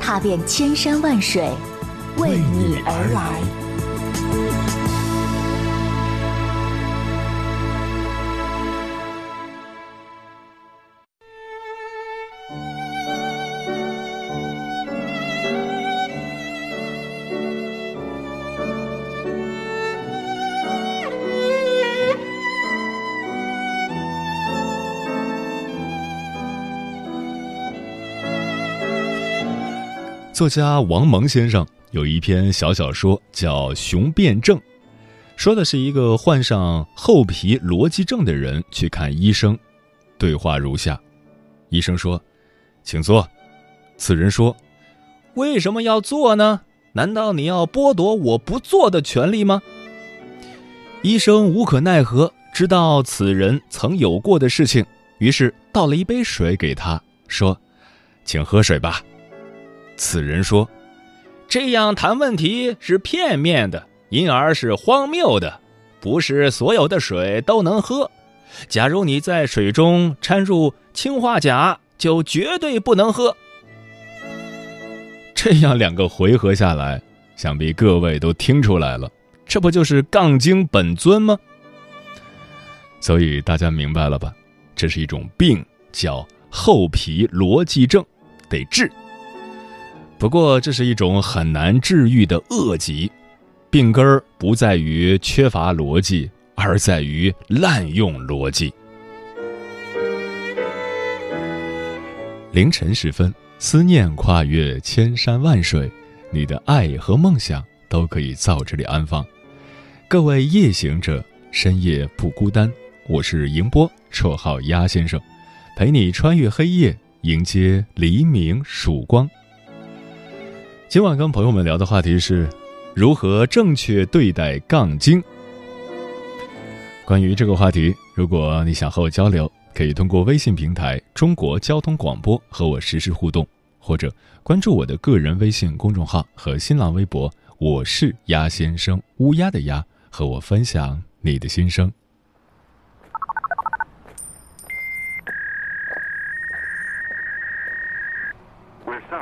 踏遍千山万水，为你而来。作家王蒙先生有一篇小小说叫《雄辩症》，说的是一个患上厚皮逻辑症的人去看医生，对话如下：医生说：“请坐。”此人说：“为什么要坐呢？难道你要剥夺我不做的权利吗？”医生无可奈何，知道此人曾有过的事情，于是倒了一杯水给他，说：“请喝水吧。”此人说：“这样谈问题是片面的，因而是荒谬的。不是所有的水都能喝。假如你在水中掺入氰化钾，就绝对不能喝。”这样两个回合下来，想必各位都听出来了，这不就是杠精本尊吗？所以大家明白了吧？这是一种病，叫厚皮逻辑症，得治。不过，这是一种很难治愈的恶疾，病根儿不在于缺乏逻辑，而在于滥用逻辑。凌晨时分，思念跨越千山万水，你的爱和梦想都可以在这里安放。各位夜行者，深夜不孤单。我是迎波，绰号鸭先生，陪你穿越黑夜，迎接黎明曙光。今晚跟朋友们聊的话题是，如何正确对待杠精。关于这个话题，如果你想和我交流，可以通过微信平台“中国交通广播”和我实时互动，或者关注我的个人微信公众号和新浪微博“我是鸭先生”（乌鸦的鸭），和我分享你的心声。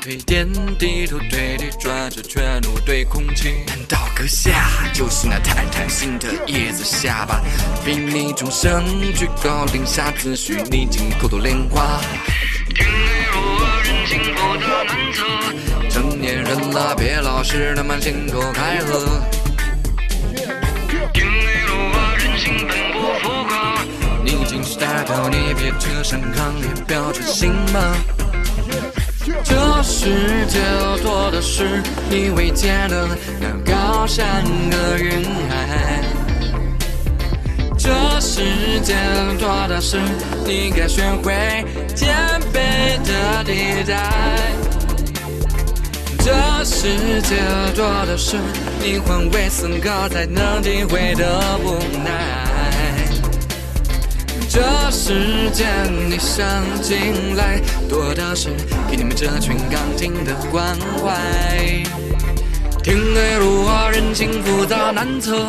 推点，低头对地转着拳头对空气。难道阁下就是那太贪心的叶子下巴？比你终生居高临下，自诩你尽口吐莲花。天黑路人行步的难测，成年人了，别老是那么信口开河。天黑路人性本不浮夸。你尽是大头，你别扯上抗烈标志性吗？这世界多的是你未见的那高山和云海。这世界多的是你该学会谦卑的地带。这世界多的是你换位思考才能体会的无奈。这世间你想进来，多的是给你们这群杠精的关怀。天黑路啊，人情复杂难测，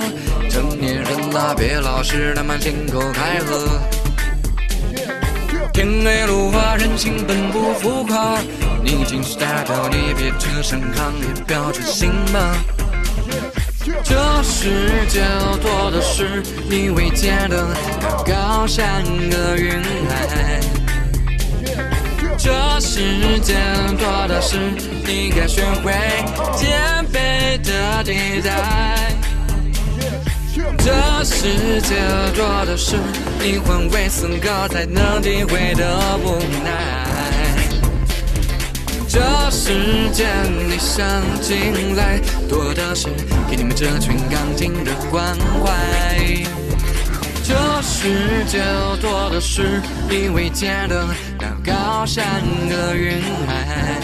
成年人了，别老是那么信口开河。天黑路啊，人情本不浮夸，你已经是大头，你别扯上抗烈标准行吗？这世界多的是你未见的高山和云海，这世界多的是你该学会谦卑的地带。这世界多的是你换位思考才能体会的无奈。这世间你想进来，多的是给你们这群刚劲的关怀。这世界多的是你未见的那高山和云海。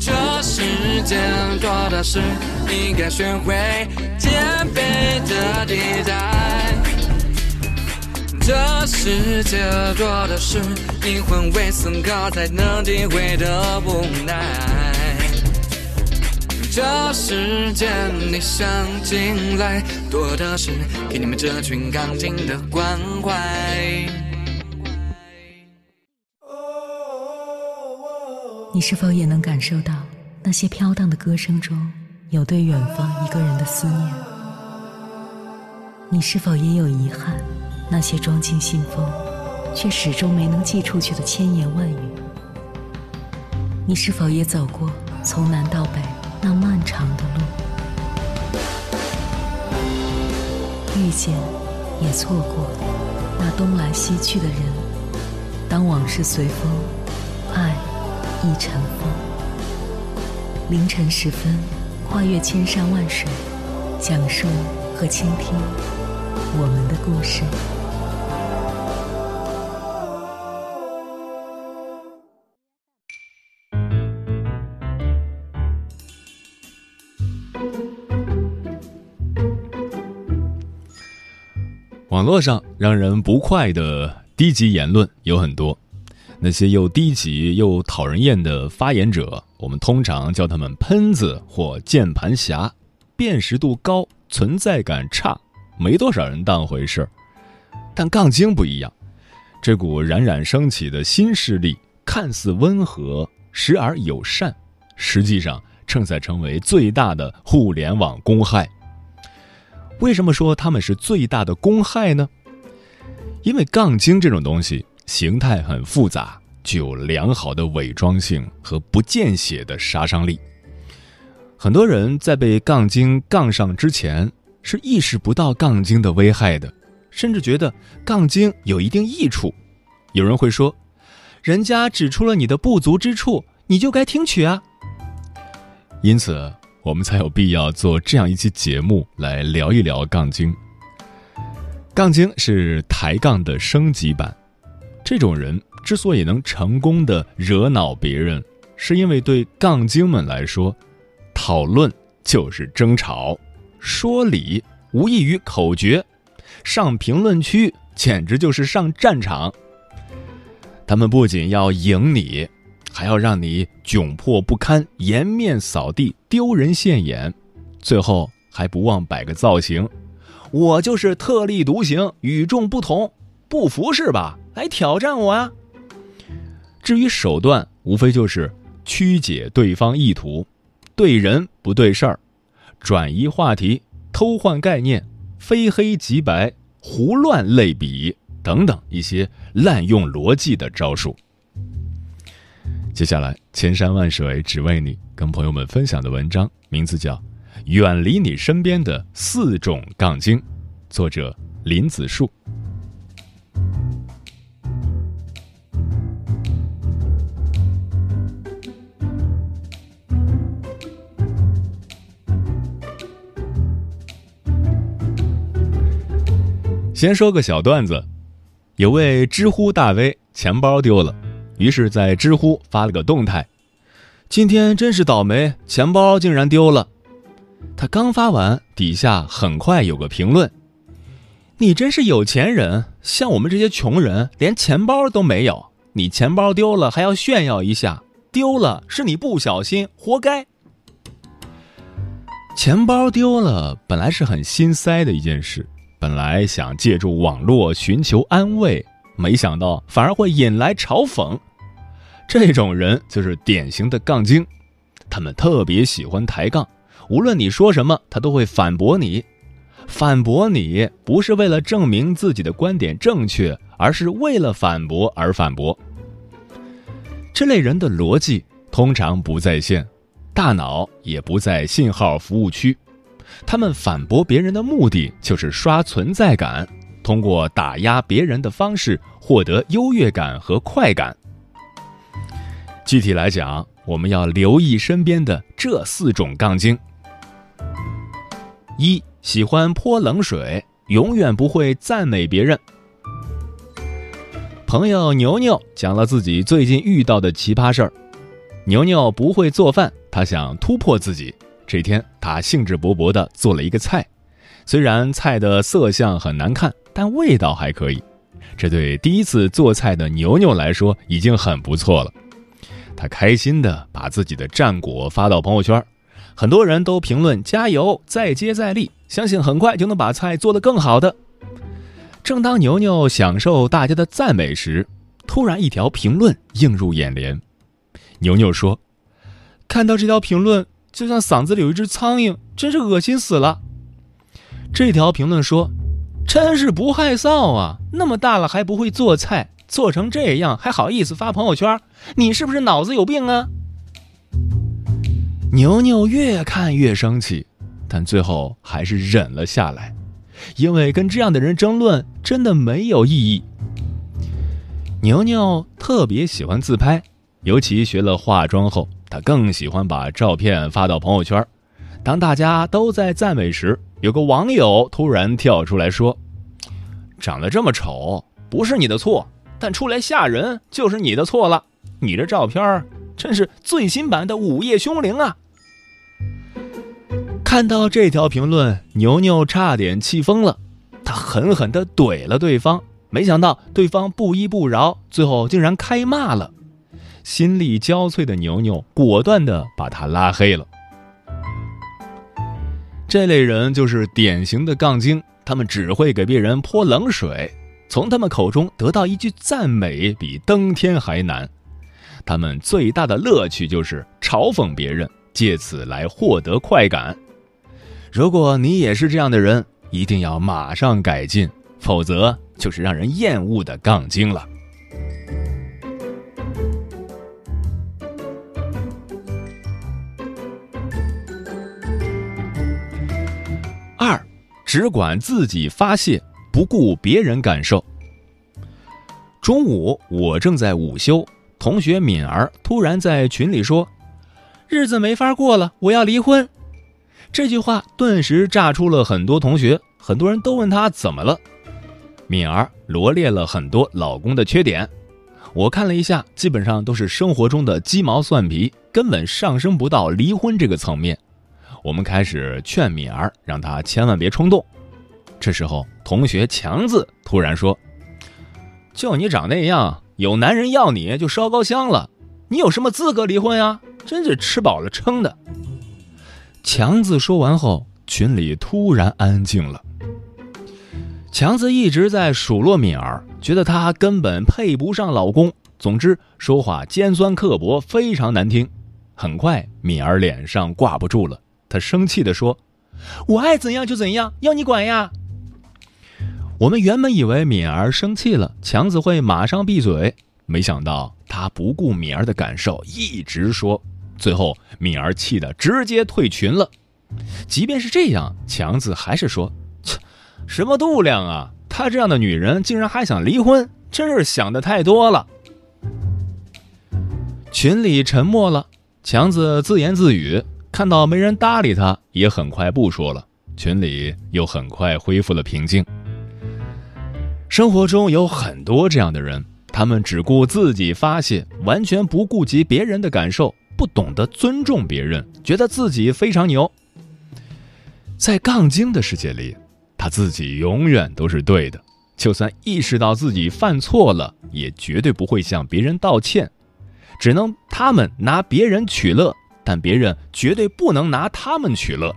这世界多的是你该学会谦卑的地带。这世界多的是你换位思考才能体会的无奈。这世间你想进来，多的是给你们这群刚劲的关怀。你是否也能感受到那些飘荡的歌声中有对远方一个人的思念？你是否也有遗憾？那些装进信封，却始终没能寄出去的千言万语，你是否也走过从南到北那漫长的路？遇见，也错过那东来西去的人。当往事随风，爱亦成风。凌晨时分，跨越千山万水，讲述和倾听我们的故事。网络上让人不快的低级言论有很多，那些又低级又讨人厌的发言者，我们通常叫他们“喷子”或“键盘侠”，辨识度高，存在感差，没多少人当回事儿。但杠精不一样，这股冉冉升起的新势力，看似温和，时而友善，实际上正在成为最大的互联网公害。为什么说他们是最大的公害呢？因为杠精这种东西形态很复杂，具有良好的伪装性和不见血的杀伤力。很多人在被杠精杠上之前是意识不到杠精的危害的，甚至觉得杠精有一定益处。有人会说：“人家指出了你的不足之处，你就该听取啊。”因此。我们才有必要做这样一期节目来聊一聊杠精。杠精是抬杠的升级版。这种人之所以能成功的惹恼别人，是因为对杠精们来说，讨论就是争吵，说理无异于口诀，上评论区简直就是上战场。他们不仅要赢你。还要让你窘迫不堪、颜面扫地、丢人现眼，最后还不忘摆个造型，我就是特立独行、与众不同，不服是吧？来挑战我啊！至于手段，无非就是曲解对方意图，对人不对事儿，转移话题、偷换概念、非黑即白、胡乱类比等等一些滥用逻辑的招数。接下来，千山万水只为你，跟朋友们分享的文章名字叫《远离你身边的四种杠精》，作者林子树。先说个小段子，有位知乎大 V 钱包丢了。于是，在知乎发了个动态：“今天真是倒霉，钱包竟然丢了。”他刚发完，底下很快有个评论：“你真是有钱人，像我们这些穷人，连钱包都没有。你钱包丢了还要炫耀一下，丢了是你不小心，活该。”钱包丢了本来是很心塞的一件事，本来想借助网络寻求安慰。没想到反而会引来嘲讽，这种人就是典型的杠精，他们特别喜欢抬杠，无论你说什么，他都会反驳你。反驳你不是为了证明自己的观点正确，而是为了反驳而反驳。这类人的逻辑通常不在线，大脑也不在信号服务区。他们反驳别人的目的就是刷存在感，通过打压别人的方式获得优越感和快感。具体来讲，我们要留意身边的这四种杠精：一、喜欢泼冷水，永远不会赞美别人。朋友牛牛讲了自己最近遇到的奇葩事儿。牛牛不会做饭，他想突破自己。这天，他兴致勃勃地做了一个菜，虽然菜的色相很难看，但味道还可以。这对第一次做菜的牛牛来说已经很不错了。他开心地把自己的战果发到朋友圈，很多人都评论加油，再接再厉，相信很快就能把菜做得更好的。正当牛牛享受大家的赞美时，突然一条评论映入眼帘。牛牛说：“看到这条评论。”就像嗓子里有一只苍蝇，真是恶心死了。这条评论说：“真是不害臊啊！那么大了还不会做菜，做成这样还好意思发朋友圈？你是不是脑子有病啊？”牛牛越看越生气，但最后还是忍了下来，因为跟这样的人争论真的没有意义。牛牛特别喜欢自拍，尤其学了化妆后。他更喜欢把照片发到朋友圈。当大家都在赞美时，有个网友突然跳出来说：“长得这么丑不是你的错，但出来吓人就是你的错了。你这照片真是最新版的午夜凶铃啊！”看到这条评论，牛牛差点气疯了，他狠狠地怼了对方，没想到对方不依不饶，最后竟然开骂了。心力交瘁的牛牛果断地把他拉黑了。这类人就是典型的杠精，他们只会给别人泼冷水，从他们口中得到一句赞美比登天还难。他们最大的乐趣就是嘲讽别人，借此来获得快感。如果你也是这样的人，一定要马上改进，否则就是让人厌恶的杠精了。二只管自己发泄，不顾别人感受。中午，我正在午休，同学敏儿突然在群里说：“日子没法过了，我要离婚。”这句话顿时炸出了很多同学，很多人都问他怎么了。敏儿罗列了很多老公的缺点，我看了一下，基本上都是生活中的鸡毛蒜皮，根本上升不到离婚这个层面。我们开始劝敏儿，让她千万别冲动。这时候，同学强子突然说：“就你长那样，有男人要你就烧高香了，你有什么资格离婚呀？真是吃饱了撑的。”强子说完后，群里突然安静了。强子一直在数落敏儿，觉得她根本配不上老公，总之说话尖酸刻薄，非常难听。很快，敏儿脸上挂不住了。他生气地说：“我爱怎样就怎样，要你管呀！”我们原本以为敏儿生气了，强子会马上闭嘴，没想到他不顾敏儿的感受，一直说。最后，敏儿气得直接退群了。即便是这样，强子还是说：“切，什么度量啊！她这样的女人竟然还想离婚，真是想的太多了。”群里沉默了，强子自言自语。看到没人搭理他，也很快不说了。群里又很快恢复了平静。生活中有很多这样的人，他们只顾自己发泄，完全不顾及别人的感受，不懂得尊重别人，觉得自己非常牛。在杠精的世界里，他自己永远都是对的，就算意识到自己犯错了，也绝对不会向别人道歉，只能他们拿别人取乐。但别人绝对不能拿他们取乐。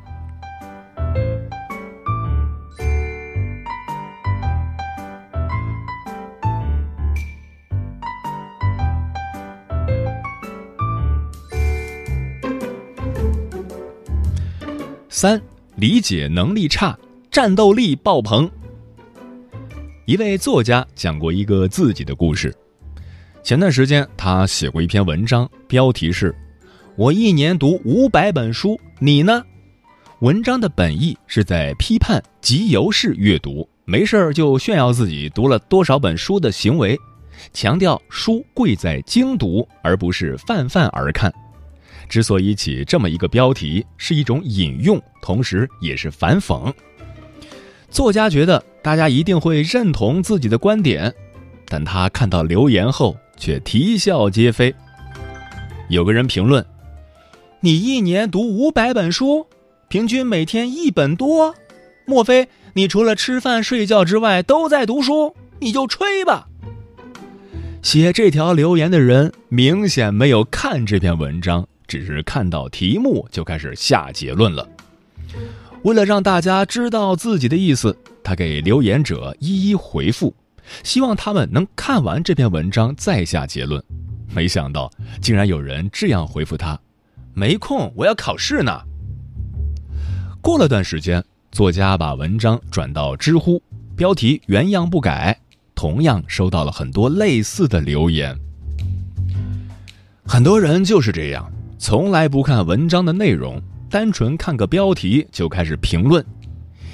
三，理解能力差，战斗力爆棚。一位作家讲过一个自己的故事。前段时间，他写过一篇文章，标题是“我一年读五百本书，你呢？”文章的本意是在批判集邮式阅读，没事儿就炫耀自己读了多少本书的行为，强调书贵在精读，而不是泛泛而看。之所以起这么一个标题，是一种引用，同时也是反讽。作家觉得大家一定会认同自己的观点，但他看到留言后。却啼笑皆非。有个人评论：“你一年读五百本书，平均每天一本多，莫非你除了吃饭睡觉之外都在读书？你就吹吧。”写这条留言的人明显没有看这篇文章，只是看到题目就开始下结论了。为了让大家知道自己的意思，他给留言者一一回复。希望他们能看完这篇文章再下结论。没想到竟然有人这样回复他：“没空，我要考试呢。”过了段时间，作家把文章转到知乎，标题原样不改，同样收到了很多类似的留言。很多人就是这样，从来不看文章的内容，单纯看个标题就开始评论。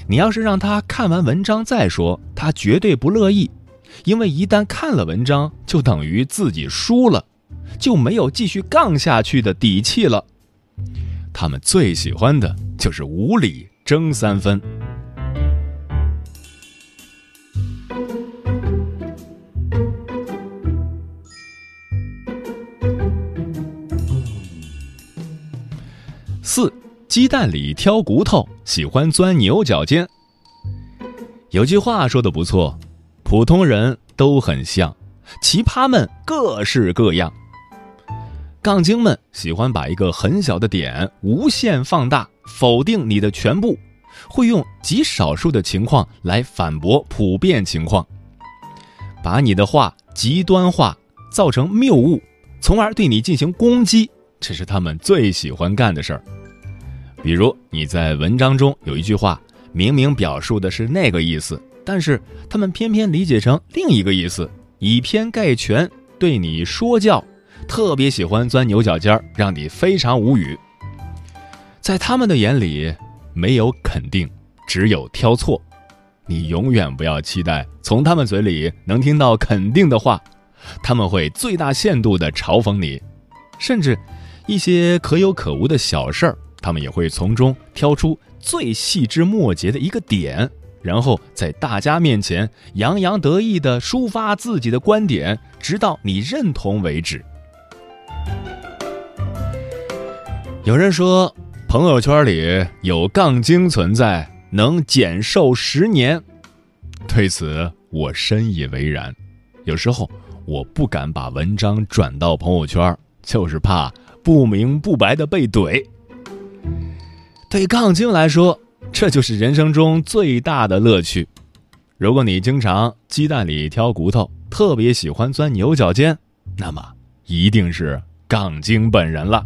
你要是让他看完文章再说，他绝对不乐意。因为一旦看了文章，就等于自己输了，就没有继续杠下去的底气了。他们最喜欢的就是无理争三分。四，鸡蛋里挑骨头，喜欢钻牛角尖。有句话说的不错。普通人都很像，奇葩们各式各样。杠精们喜欢把一个很小的点无限放大，否定你的全部，会用极少数的情况来反驳普遍情况，把你的话极端化，造成谬误，从而对你进行攻击。这是他们最喜欢干的事儿。比如你在文章中有一句话，明明表述的是那个意思。但是他们偏偏理解成另一个意思，以偏概全，对你说教，特别喜欢钻牛角尖儿，让你非常无语。在他们的眼里，没有肯定，只有挑错。你永远不要期待从他们嘴里能听到肯定的话，他们会最大限度地嘲讽你，甚至一些可有可无的小事儿，他们也会从中挑出最细枝末节的一个点。然后在大家面前洋洋得意地抒发自己的观点，直到你认同为止。有人说，朋友圈里有杠精存在，能减寿十年。对此，我深以为然。有时候，我不敢把文章转到朋友圈，就是怕不明不白的被怼。对杠精来说，这就是人生中最大的乐趣。如果你经常鸡蛋里挑骨头，特别喜欢钻牛角尖，那么一定是杠精本人了。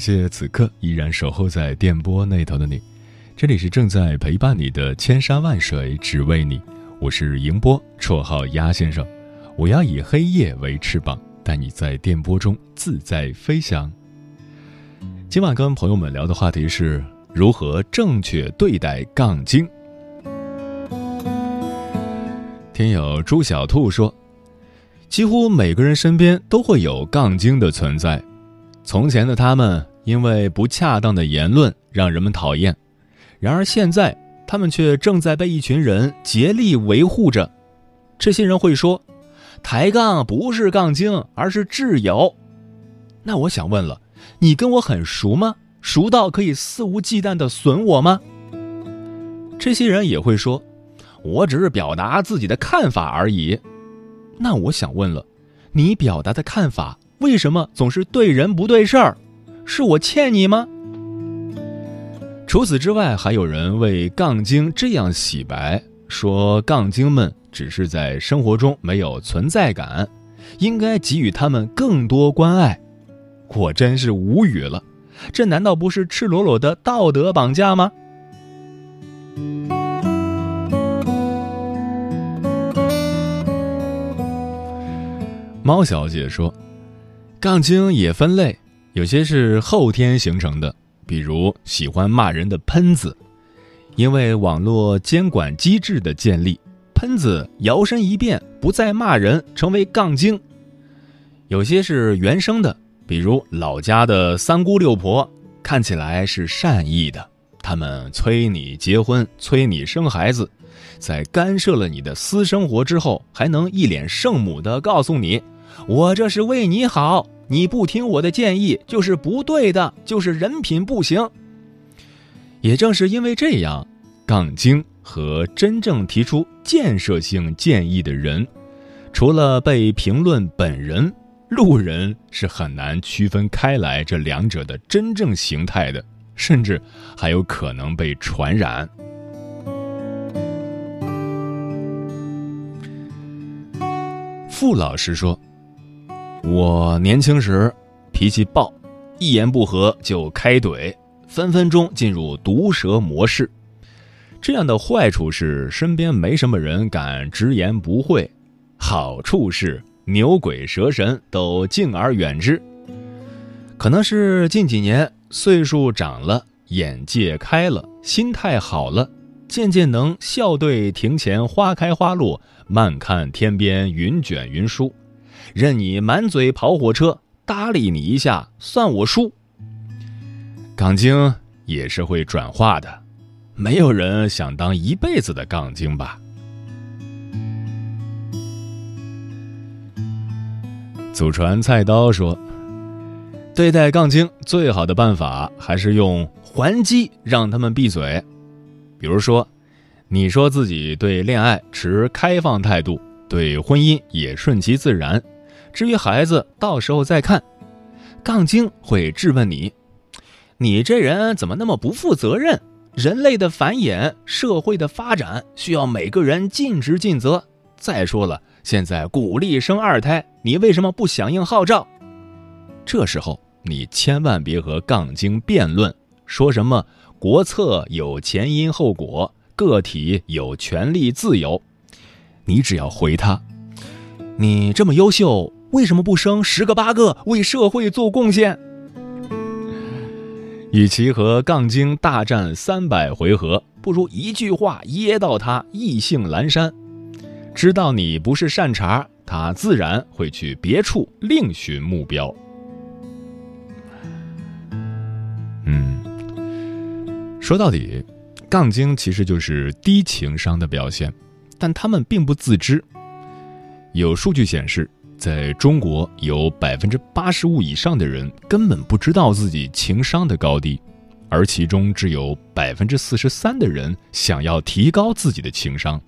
谢此刻依然守候在电波那头的你。这里是正在陪伴你的千山万水，只为你。我是迎波，绰号鸭先生。我要以黑夜为翅膀，带你在电波中自在飞翔。今晚跟朋友们聊的话题是如何正确对待杠精。听友朱小兔说，几乎每个人身边都会有杠精的存在。从前的他们，因为不恰当的言论让人们讨厌。然而现在，他们却正在被一群人竭力维护着。这些人会说：“抬杠不是杠精，而是挚友。”那我想问了，你跟我很熟吗？熟到可以肆无忌惮的损我吗？这些人也会说：“我只是表达自己的看法而已。”那我想问了，你表达的看法为什么总是对人不对事儿？是我欠你吗？除此之外，还有人为杠精这样洗白，说杠精们只是在生活中没有存在感，应该给予他们更多关爱。我真是无语了，这难道不是赤裸裸的道德绑架吗？猫小姐说：“杠精也分类，有些是后天形成的，比如喜欢骂人的喷子，因为网络监管机制的建立，喷子摇身一变，不再骂人，成为杠精；有些是原生的，比如老家的三姑六婆，看起来是善意的，他们催你结婚，催你生孩子，在干涉了你的私生活之后，还能一脸圣母的告诉你。”我这是为你好，你不听我的建议就是不对的，就是人品不行。也正是因为这样，杠精和真正提出建设性建议的人，除了被评论本人，路人是很难区分开来这两者的真正形态的，甚至还有可能被传染。傅老师说。我年轻时脾气暴，一言不合就开怼，分分钟进入毒蛇模式。这样的坏处是身边没什么人敢直言不讳，好处是牛鬼蛇神都敬而远之。可能是近几年岁数长了，眼界开了，心态好了，渐渐能笑对庭前花开花落，慢看天边云卷云舒。任你满嘴跑火车，搭理你一下算我输。杠精也是会转化的，没有人想当一辈子的杠精吧？祖传菜刀说，对待杠精最好的办法还是用还击让他们闭嘴。比如说，你说自己对恋爱持开放态度，对婚姻也顺其自然。至于孩子，到时候再看。杠精会质问你：“你这人怎么那么不负责任？人类的繁衍，社会的发展，需要每个人尽职尽责。再说了，现在鼓励生二胎，你为什么不响应号召？”这时候你千万别和杠精辩论，说什么“国策有前因后果，个体有权利自由”，你只要回他：“你这么优秀。”为什么不生十个八个为社会做贡献？与其和杠精大战三百回合，不如一句话噎到他意兴阑珊。知道你不是善茬，他自然会去别处另寻目标。嗯，说到底，杠精其实就是低情商的表现，但他们并不自知。有数据显示。在中国，有百分之八十五以上的人根本不知道自己情商的高低，而其中只有百分之四十三的人想要提高自己的情商。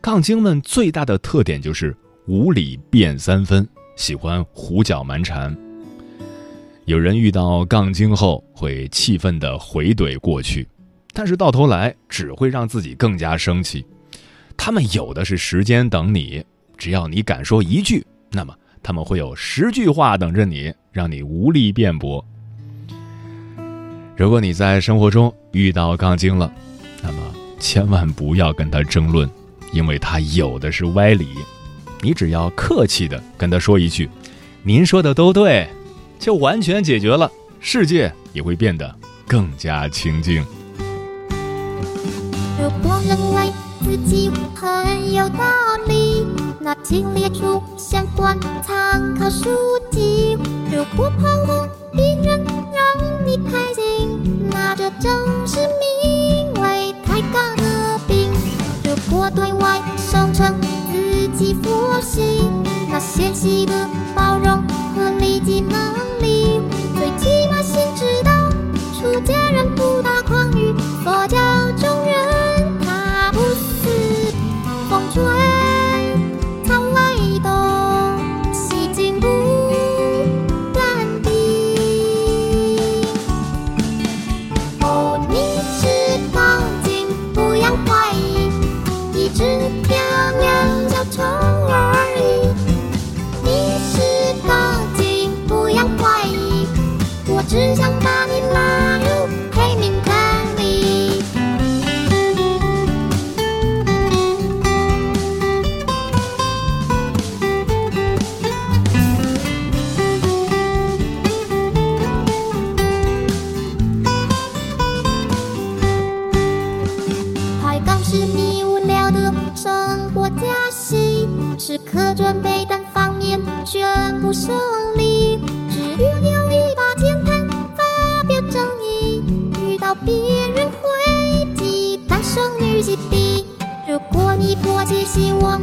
杠精们最大的特点就是无理辩三分，喜欢胡搅蛮缠。有人遇到杠精后会气愤地回怼过去，但是到头来只会让自己更加生气。他们有的是时间等你。只要你敢说一句，那么他们会有十句话等着你，让你无力辩驳。如果你在生活中遇到杠精了，那么千万不要跟他争论，因为他有的是歪理。你只要客气的跟他说一句：“您说的都对”，就完全解决了，世界也会变得更加清静。如果认为自己很有道理。那请列出相关参考书籍。如果跑步病人让你开心，那这正是名为抬杠的病。如果对外声称自己佛系，那学习的包容和理解能力，最起码先知道出家人不打诳语，佛教。是 B，如果你迫切希望。